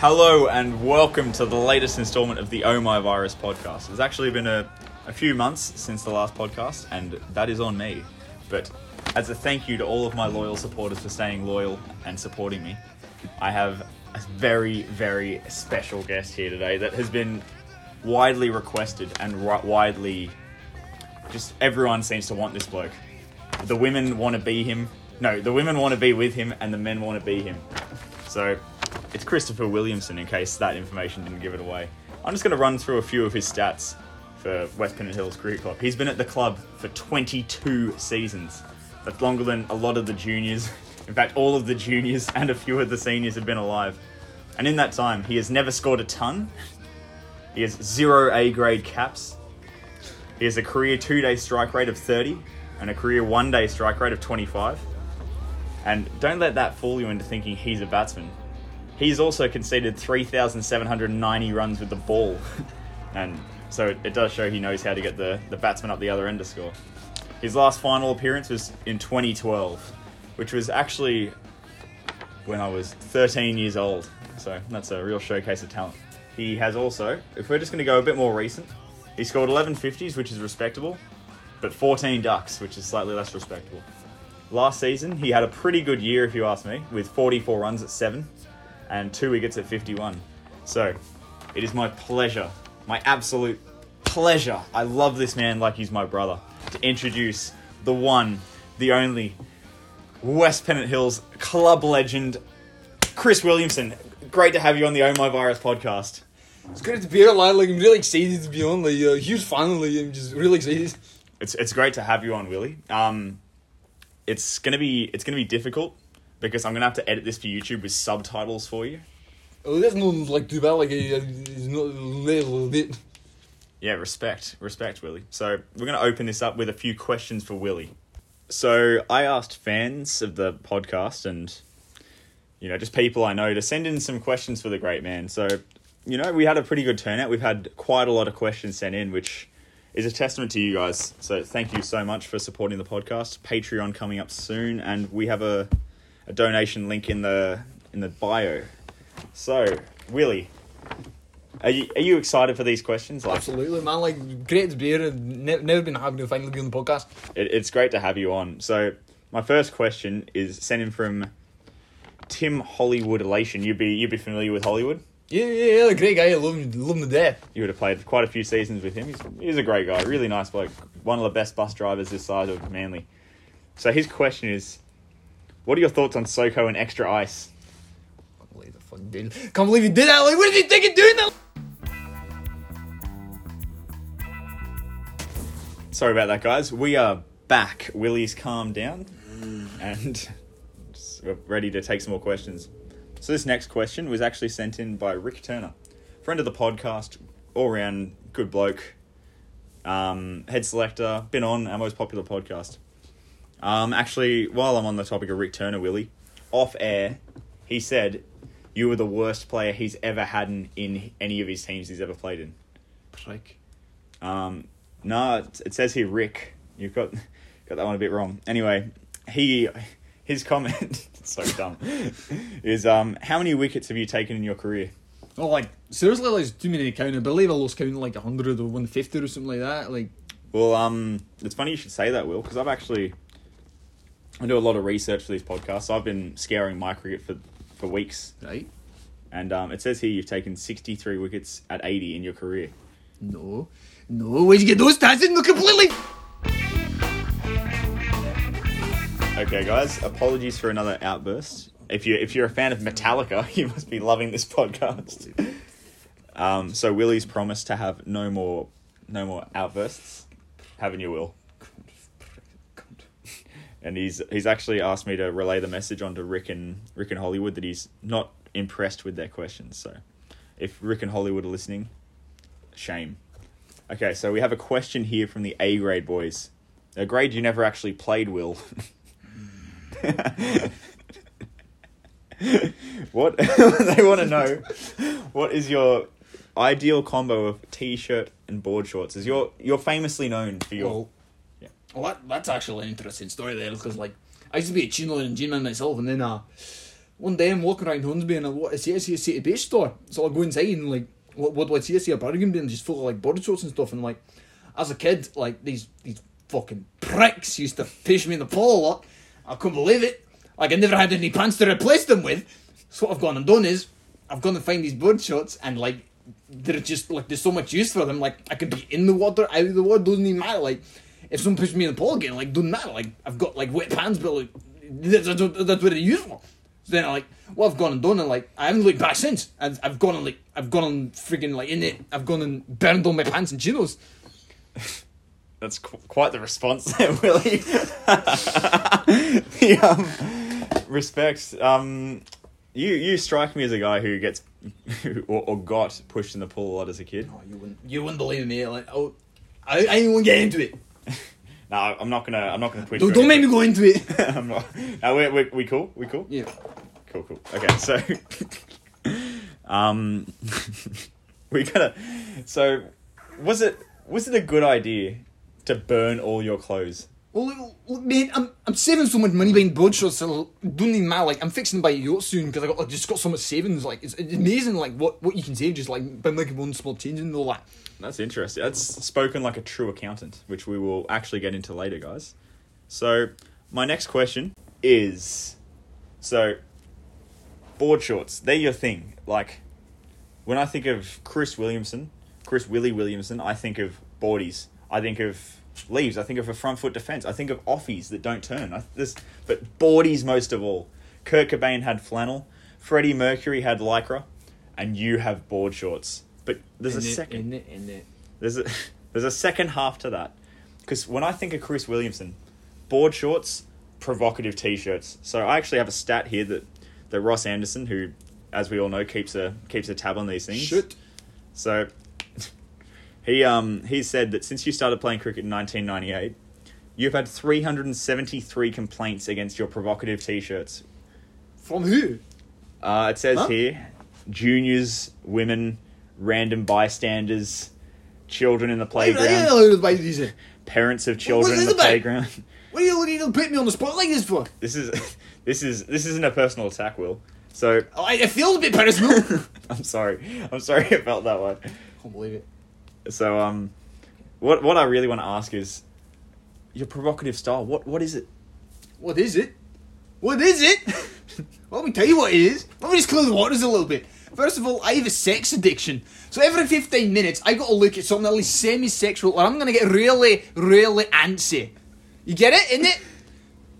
Hello and welcome to the latest installment of the Oh My Virus podcast. It's actually been a, a few months since the last podcast, and that is on me. But as a thank you to all of my loyal supporters for staying loyal and supporting me, I have a very, very special guest here today that has been widely requested and ri- widely. Just everyone seems to want this bloke. The women want to be him. No, the women want to be with him, and the men want to be him. So it's Christopher Williamson, in case that information didn't give it away. I'm just going to run through a few of his stats for West Pennant Hills Cricket Club. He's been at the club for 22 seasons. That's longer than a lot of the juniors. In fact, all of the juniors and a few of the seniors have been alive. And in that time, he has never scored a ton. He has zero A grade caps. He has a career two day strike rate of 30 and a career one day strike rate of 25. And don't let that fool you into thinking he's a batsman. He's also conceded 3,790 runs with the ball. and so it, it does show he knows how to get the, the batsman up the other end to score. His last final appearance was in 2012, which was actually when I was 13 years old. So that's a real showcase of talent. He has also, if we're just going to go a bit more recent, he scored 11 50s, which is respectable, but 14 ducks, which is slightly less respectable. Last season, he had a pretty good year, if you ask me, with 44 runs at 7 and 2 wickets at 51. So, it is my pleasure, my absolute pleasure. I love this man like he's my brother. To introduce the one, the only West Pennant Hills club legend, Chris Williamson. Great to have you on the Oh My Virus podcast. It's great to be here, lad. Like, I'm really excited to be on. Like, a huge fan. Like, I'm just really excited. It's it's great to have you on, Willie. Um, it's gonna be it's gonna be difficult because I'm gonna have to edit this for YouTube with subtitles for you. Oh, that's not like too bad. Like, it's not a little bit. Yeah, respect, respect, Willie. So we're gonna open this up with a few questions for Willie. So I asked fans of the podcast and you know just people I know to send in some questions for the great man. So you know we had a pretty good turnout. We've had quite a lot of questions sent in, which is a testament to you guys. So thank you so much for supporting the podcast. Patreon coming up soon, and we have a, a donation link in the in the bio. So Willie, are you are you excited for these questions? Like, Absolutely, man. Like, great to be here. Ne- never been happy to finally be on the podcast. it, it's great to have you on. So my first question is sent in from Tim Hollywood Elation. You'd be you'd be familiar with Hollywood. Yeah, yeah, yeah. Great guy. I love him. Love him to death. You would have played quite a few seasons with him. He's, he's a great guy, really nice bloke. One of the best bus drivers this side of Manly. So his question is, what are your thoughts on Soko and extra ice? Can't believe the fucking did. Can't believe he did that. Like, what did he think of doing that? Sorry about that, guys. We are back. Willie's calmed down, and we're ready to take some more questions. So this next question was actually sent in by Rick Turner, friend of the podcast, all round good bloke, um, head selector, been on our most popular podcast. Um, actually, while I'm on the topic of Rick Turner, Willie, off air, he said you were the worst player he's ever had in, in any of his teams he's ever played in. Prick. Um, no, it, it says here Rick. You've got got that one a bit wrong. Anyway, he his comment so dumb is um how many wickets have you taken in your career? Oh, like, seriously, like, it's too many to count. I believe I lost count like 100 or 150 or something like that. Like, Well, um, it's funny you should say that, Will, because I've actually I do a lot of research for these podcasts. I've been scouring MyCricket for for weeks, right? and um, it says here you've taken sixty three wickets at eighty in your career. No. No, where'd you get those stats in? Completely. Okay, guys, apologies for another outburst. If you if you're a fan of Metallica, you must be loving this podcast. Um, so Willie's promised to have no more no more outbursts. Haven't you, Will? And he's he's actually asked me to relay the message onto Rick and Rick and Hollywood that he's not impressed with their questions. So, if Rick and Hollywood are listening, shame. Okay, so we have a question here from the A grade boys. A grade you never actually played, Will. what they want to know what is your ideal combo of t-shirt and board shorts is you're you're famously known for your Well, well that, that's actually an interesting story there because, like, I used to be a chino and gym man myself, and then, uh, one day I'm walking around Hornsby and I what I see I see a City Beach store. So I go inside and like what what do I see? I see a bargain bin just full of like body shorts and stuff and like as a kid, like these these fucking pricks used to fish me in the pool a lot. I couldn't believe it. Like I never had any pants to replace them with. So what I've gone and done is I've gone and find these board shorts and like they're just like there's so much use for them. Like I could be in the water, out of the water, doesn't even matter. Like if someone pushes me in the pool again, like doesn't matter. Like I've got like wet pants, but like that's, that's, that's what they're used for. So then I like what I've gone and done and like I haven't looked back since. I've, I've gone and like I've gone and freaking like in it. I've gone and burned all my pants and chinos. That's qu- quite the response there, Willie. the, um, respect. Um, you you strike me as a guy who gets or, or got pushed in the pool a lot as a kid. Oh, you wouldn't you wouldn't believe me. Like oh, I I ain't gonna get into it. No, I'm not gonna. I'm not gonna push. Don't, don't make me go into it. I'm not. No, we we we cool. We cool. yeah. Cool, cool. Okay, so um we gotta so was it was it a good idea to burn all your clothes? Well, look, man, I'm, I'm saving so much money buying board shorts. So don't even matter. Like, I'm fixing to buy a yacht soon because I got just got so much savings. Like, it's, it's amazing. Like, what, what you can save just like by making one small change and all that. That's interesting. That's spoken like a true accountant, which we will actually get into later, guys. So, my next question is so board shorts, they're your thing. Like when I think of Chris Williamson, Chris Willie Williamson, I think of boardies. I think of leaves. I think of a front foot defense. I think of offies that don't turn. I, this, but boardies most of all. Kurt Cobain had flannel. Freddie Mercury had lycra, and you have board shorts. But there's a second. it, in it. There's a there's a second half to that, because when I think of Chris Williamson, board shorts, provocative t-shirts. So I actually have a stat here that that Ross Anderson, who, as we all know, keeps a keeps a tab on these things. Shoot. So he um he said that since you started playing cricket in 1998, you've had 373 complaints against your provocative t-shirts. From who? Uh, it says Huh? here, juniors, women, random bystanders, children in the playground, are you allowed to buy these? parents of children in the about? playground. What are you looking to put me on the spot like this for? This is this is this isn't a personal attack, Will. So Oh, I- it feels a bit personal. I'm sorry. I'm sorry it felt that way. Can't believe it. So um, what what I really want to ask is your provocative style. What what is it? What is it? What is it? well, let me tell you what it is. Let me just clear the waters a little bit. First of all, I have a sex addiction. So every 15 minutes, I got to look at something at least semi-sexual, or I'm going to get really, really antsy. You get it, innit?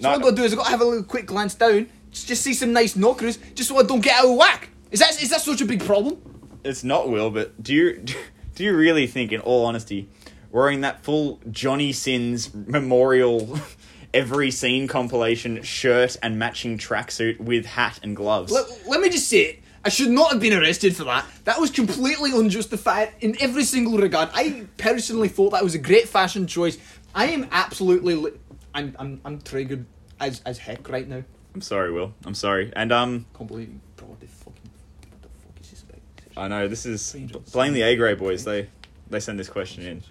So No. what I've got to do is I've got to have a little quick glance down, just, just see some nice knockers, just so I don't get out of whack. Is that, is that such a big problem? It's not Will, but do you do you really think, in all honesty, wearing that full Johnny Sins memorial every scene compilation shirt and matching tracksuit with hat and gloves? Let, let me just say it. I should not have been arrested for that. That was completely unjustified in every single regard. I personally thought that was a great fashion choice. I am absolutely. Li- I'm, I'm, I'm triggered as, as heck right now. I'm sorry, Will. I'm sorry. And um, Can't believe you brought the fucking. What the fuck is this about? I know this is blame the A grade boys. They they send this question in.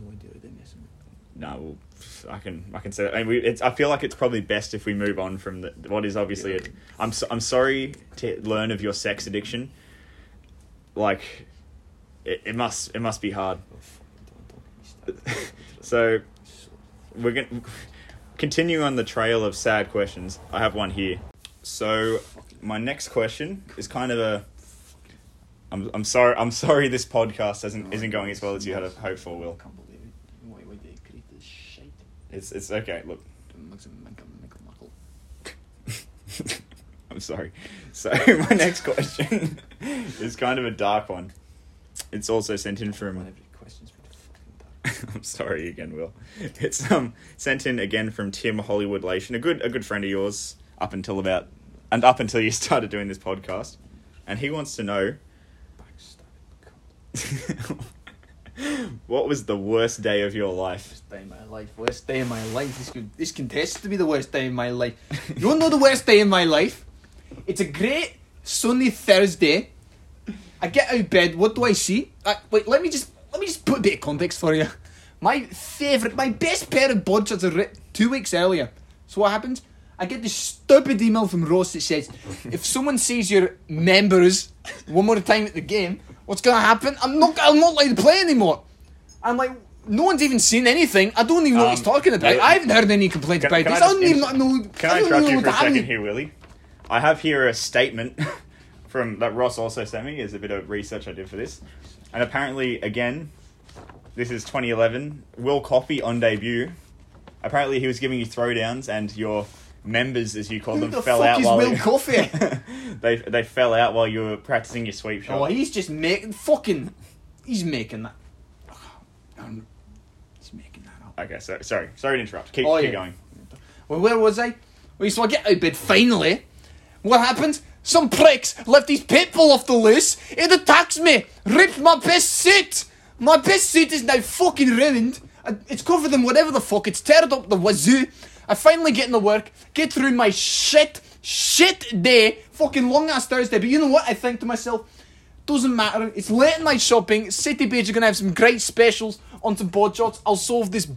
No idea what they're messing with. No, well, I can I can say. That. I, mean, we, it's, I feel like it's probably best if we move on from the, what is obviously. A, I'm so, I'm sorry to learn of your sex addiction. Like, it, it must it must be hard. Oh, fucking don't talk to me. So So- we're going to continue on the trail of sad questions. I have one here. So my next question is kind of a. I'm, I'm sorry. I'm sorry. This podcast isn't isn't going as well as you had hoped for. Will I Can't believe it. Why, why they create this shit? it's it's okay. Look, Makes it make 'em- make 'em knuckle. I'm sorry. So my next question is kind of a dark one. It's also sent in from. every question's been fucking dark. I'm sorry again, Will. It's um sent in again from Tim Hollywood Lation, a good a good friend of yours up until about and up until you started doing this podcast, and he wants to know. what was the worst day of your life. Worst day of my life. Worst day of my life. This could this contests to be the worst day of my life. You wanna know the worst day of my life? It's a great sunny Thursday. I get out of bed. What do I see? Uh, wait, let me just let me just put a bit of context for you. My favourite, my best pair of board shorts are ripped two weeks earlier. So what happens? I get this stupid email from Ross that says, if someone sees your members one more time at the game, what's gonna happen? I'm not I'm not allowed to play anymore. I'm like, no one's even seen anything. I don't even know what he's Um, talking about. no- I haven't heard any complaints Can- about can this. I, just don't even know. Can I I interrupt you for a second here, Willie? I have here a statement from that Ross also sent me as a bit of research I did for this, and apparently, again, this is 2011. Will Coffey on debut. Apparently, he was giving you throwdowns, and your members, as you call Who them, the fell fuck out is while Will you- Coffey? they they fell out while you were practicing your sweep shot. Oh, he's just making fucking. He's making that. Um, he's making that up. Okay, so sorry, sorry to interrupt. Keep Oh, keep yeah. going. Well, where was I? Well, so I get out of bed finally. What happened? Some pricks left his pit bull off the loose. It attacks me, ripped my best suit. My best suit is now fucking ruined. I- It's covered in whatever the fuck. It's teared up the wazoo. I finally get into work, get through my shit, shit day, fucking long ass Thursday. But you know what? I think to myself, doesn't matter. It's late night shopping. City Beach are gonna have some great specials on some board shots. I'll solve this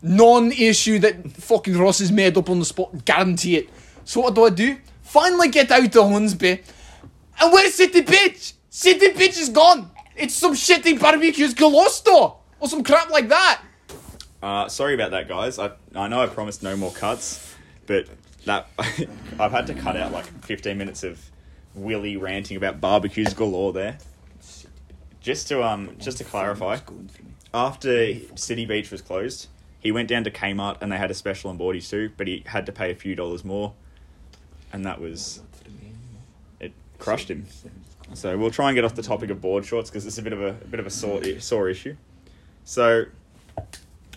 non-issue that fucking Ross has made up on the spot. Guarantee it. So what do I do? Finally get out to Hornsby. And where's City Beach? City Beach is gone. It's some shitty barbecues Golosto. Or some crap like that. Uh, sorry about that, guys. I I know I promised no more cuts, but that I've had to cut out like 15 minutes of Willie ranting about barbecues galore there. Just to um, just to clarify, after City Beach was closed, he went down to Kmart and they had a special on boardies too, but he had to pay a few dollars more, and that was it crushed him. So we'll try and get off the topic of board shorts because it's a bit of a, a bit of a sore sore issue. So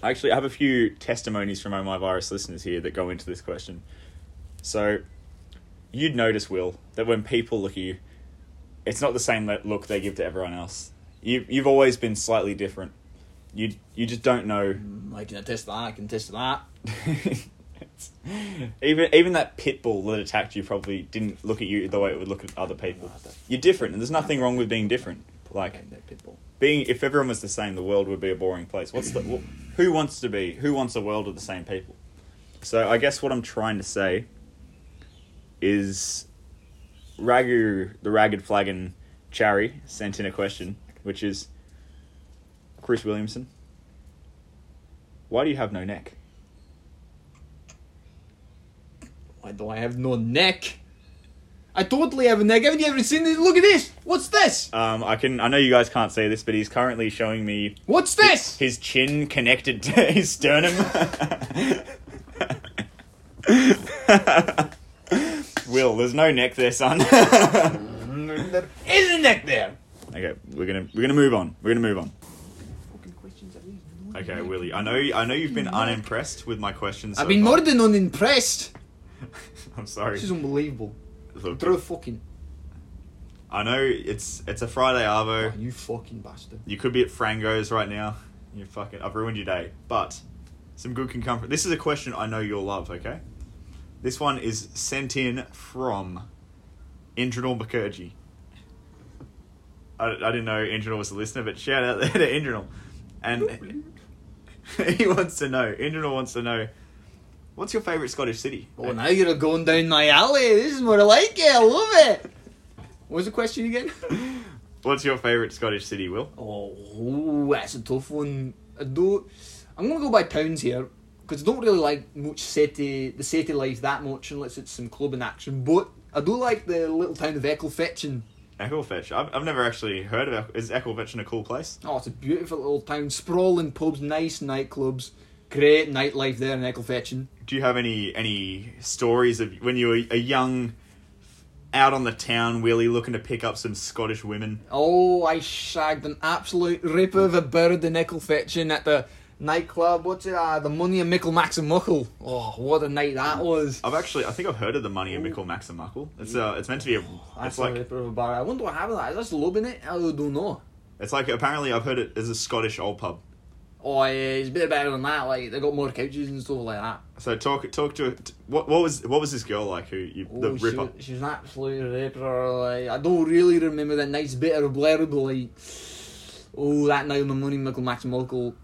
actually, I have a few testimonies from My Virus listeners here that go into this question. So you'd notice, Will, that when people look at you, it's not the same look they give to everyone else. You you've always been slightly different. You you just don't know. Mm, I can attest that. I can attest to that. even even that pit bull that attacked you probably didn't look at you the way it would look at other people. You're different, and there's nothing wrong with being different. Like that pitbull. Being, if everyone was the same, the world would be a boring place. What's the who wants to be? Who wants a world of the same people? So I guess what I'm trying to say is, Ragu, the ragged flagon, Charry sent in a question, which is, Chris Williamson, why do you have no neck? Why do I have no neck? I totally have a neck. Haven't you ever seen this? Look at this. What's this? Um, I can. I know you guys can't see this, but he's currently showing me What's this? his chin connected to his sternum. Will, there's no neck there, son. there is a neck there. okay, we're gonna we're gonna move on. We're gonna move on. Okay, Willie, I know I know you've been unimpressed with my questions. I've been far. more than unimpressed. I'm sorry. This is unbelievable. Look, Throw fucking. I know it's it's a Friday arvo. Oh, you fucking bastard. You could be at Frango's right now. You fucking I've ruined your day. But some good can come from this is a question I know you'll love, okay? This one is sent in from Indranil Mukherjee. I, I didn't know Indranil was a listener, but shout out there to Indranil. And he wants to know, Indranil wants to know, what's your favourite Scottish city? Oh, now you're going down my alley. This is I like it. I love it. What was the question again? What's your favourite Scottish city, Will? Oh, that's a tough one. I don't. I'm gonna go by towns here because I don't really like much city, the city life that much unless it's some club and action. But I do like the little town of Ecclefechan. Ecclefetch. I've, I've never actually heard of it. Is Ecclefetch a cool place? Oh, it's a beautiful little town, sprawling pubs, nice nightclubs, great nightlife there in Ecclefechan. Do you have any any stories of when you were a young, out on the town Willie looking to pick up some Scottish women? Oh, I shagged an absolute ripper of a bird in Ecclefechan at the nightclub. What's it? Uh, the Money and Mickle Max and Muckle. Oh, what a night that was. I've actually I think I've heard of the Money and Mickle Max and Muckle. It's uh it's meant to be a That's it's a like ripper of a bar. I wonder what happened. Is this love in it? I don't know. it's like apparently I've heard it as a Scottish old pub. Oh, yeah, it's a bit better than that. Like they got more couches and stuff like that. So talk talk to what what was what was this girl like who you the Oh, she, ripper? was- she was an absolute ripper. Like I don't really remember that nice bit of blurb. but, Like oh, that night on the money, Mickle Max and Muckle.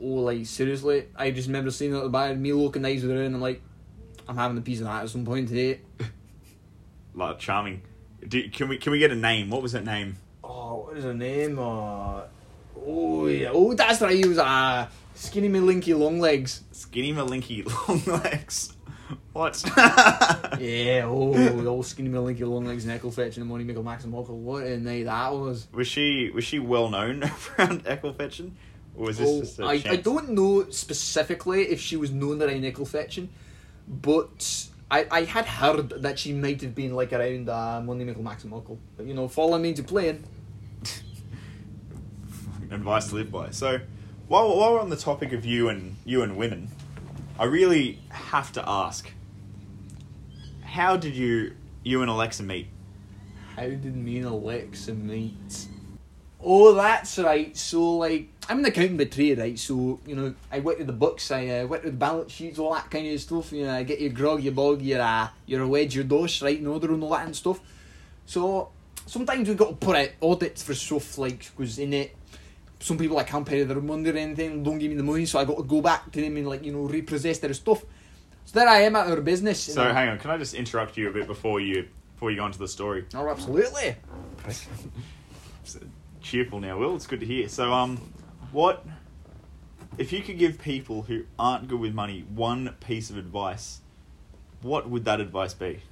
Oh, like seriously, I just remember seeing her at the bar, me looking eyes with her, and I'm like, I'm having a piece of that at some point today. Like charming. Do, can we can we get a name? What was that name? Oh, what is her name? Uh, oh yeah, oh that's right. He was uh, skinny Malinky long legs. Skinny Malinky long legs. What? Yeah, oh, the old skinny Malinky long legs nickel fetching and money Michael Max and Michael. What a night that was. was she was she well known around Ecclefetching? Or was this Oh, just a I, I don't know specifically if she was known around nickel fetching, but I, I had heard that she might have been like around uh, Monday Michael Max and Michael. But you know, follow me to playing. Advice to live by. So, while while we're on the topic of you and you and women, I really have to ask: How did you you and Alexa meet? How did me and Alexa meet? Oh, that's right. So, like, I'm an accountant by trade, right? So, you know, I work with the books, I uh, work with the balance sheets, all that kind of stuff. You know, I get your grog, your bog, your uh, your wedge, your dos, right, in order and all that and stuff. So, sometimes we got to put out audits for stuff like, because in it, some people I can't pay their money or anything, don't give me the money, so I got to go back to them and, like, you know, repossess their stuff. So, there I am at our business. So, uh, hang on, can I just interrupt you a bit before you before you go into the story? Oh, absolutely. cheerful now, Will. It's good to hear. So, um, what if you could give people who aren't good with money one piece of advice? What would that advice be?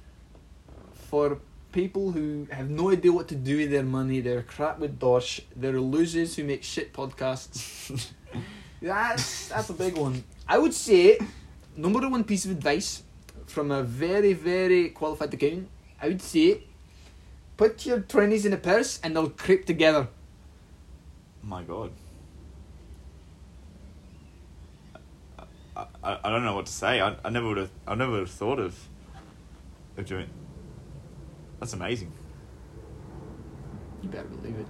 for people who have no idea what to do with their money, they're crap with dosh, they're losers who make shit podcasts. that's that's a big one. I would say number one piece of advice from a very very qualified accountant. I would say put your twenties in a purse and they'll creep together. My God. I, I, I don't know what to say. I, I never would have. I never would have thought of of doing. That's amazing. You better believe it.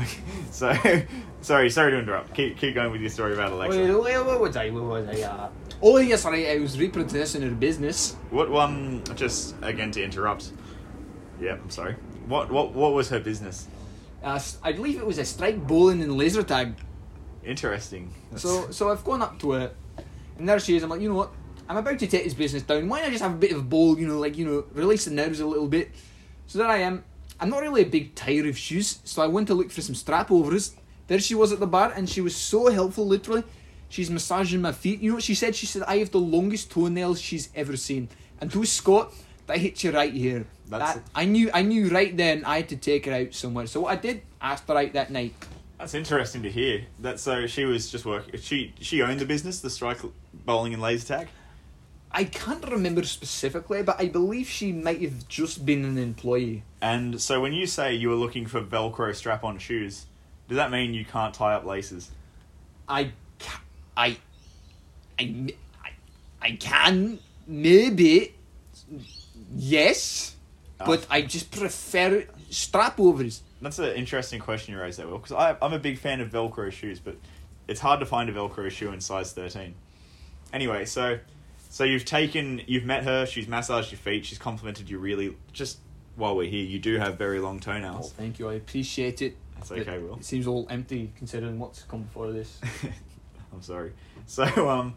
Okay, so, sorry, sorry to interrupt. Keep keep going with your story about Alexa. Wait, wait, what was I? What was I? Uh... Oh yes, right. I was reproducing her business. What one? Just again to interrupt. Yeah, I'm sorry. What what what was her business? Uh, I believe it was a strike bowling and laser tag. Interesting. That's- So so I've gone up to it, and there she is. I'm like, you know what? I'm about to take this business down. Why not just have a bit of a bowl? You know, like you know, release the nerves a little bit. So there I am. I'm not really a big tire of shoes, so I went to look for some strap overs. There she was at the bar, and she was so helpful. Literally, she's massaging my feet. You know what she said? She said I have the longest toenails she's ever seen. And to Scott, that hits you right here. That's- That, I knew. I knew right then I had to take her out somewhere. So what I did, I asked her out that night. That's interesting to hear. That so she was just working. She she owned the business, the strike bowling and laser tag. I can't remember specifically, but I believe she might have just been an employee. And so when you say you were looking for Velcro strap-on shoes, does that mean you can't tie up laces? I, ca- I, I, I, I can maybe, yes, ah. but I just prefer strap overs. That's an interesting question you raised there, Will, because I'm a big fan of Velcro shoes, but it's hard to find a Velcro shoe in size 13. Anyway, so so you've taken, you've met her, she's massaged your feet, she's complimented you really. Just while we're here, you do have very long Oh, toenails. thank you. I appreciate it. That's okay, Will. It seems all empty considering what's come before this. I'm sorry. So um,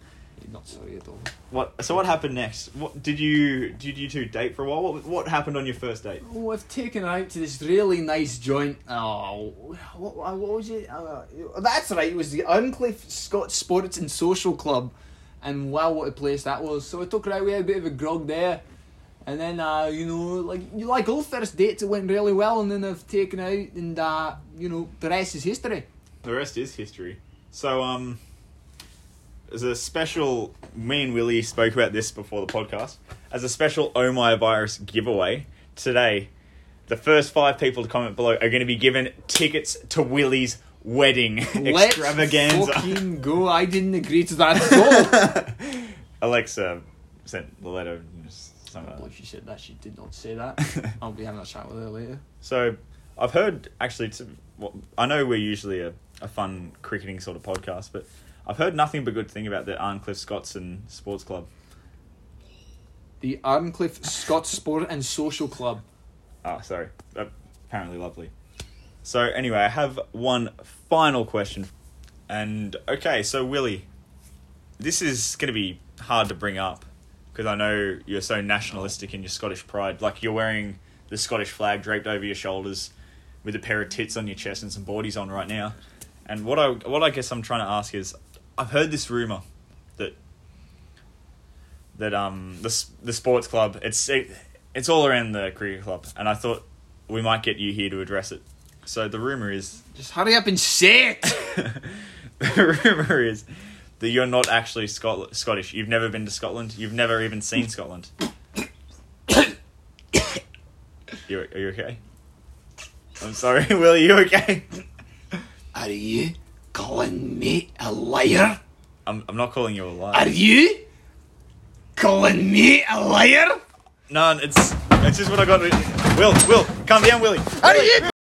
Not sorry at all. what? So what happened next? What did you did you two date for a while? What what happened on your first date? Oh, I've taken her out to this really nice joint. Oh, what, what was it? Uh, that's right, it was the Arncliffe Scots Sports and Social Club. And wow, what a place that was. So I took her out, we had a bit of a grog there. And then, uh, you know, like you like all first dates, it went really well. And then I've taken out, and, uh, you know, the rest is history. The rest is history. So, um, as a special, me and Willie spoke about this before the podcast. As a special Oh My Virus giveaway today, the first five people to comment below are going to be given tickets to Willie's wedding extravaganza. Let's fucking go. I didn't agree to that at all. Alexa sent the letter. and I believe she said that. She did not say that. I'll be having a chat with her later. So I've heard actually. To, well, I know we're usually a, a fun cricketing sort of podcast, but I've heard nothing but good thing about the Arncliffe Scotsson Sports Club. The Arncliffe Scots Sport and Social Club. Oh, sorry. Apparently lovely. So anyway, I have one final question, and okay, so Willie, this is going to be hard to bring up because I know you're so nationalistic in your Scottish pride. Like you're wearing the Scottish flag draped over your shoulders, with a pair of tits on your chest and some boardies on right now. And what I what I guess I'm trying to ask is, I've heard this rumor that that um the the sports club it's it, it's all around the cricket club, and I thought we might get you here to address it. So the rumor is Just hurry up and say it. the rumor is that you're not actually Scot- Scottish. You've never been to Scotland. You've never even seen Scotland. you are you okay? I'm sorry, Will. Are you okay? Are you calling me a liar? I'm I'm not calling you a liar. Are you calling me a liar? No, it's it's just what I got. Will, Will, calm down, Willie. Are you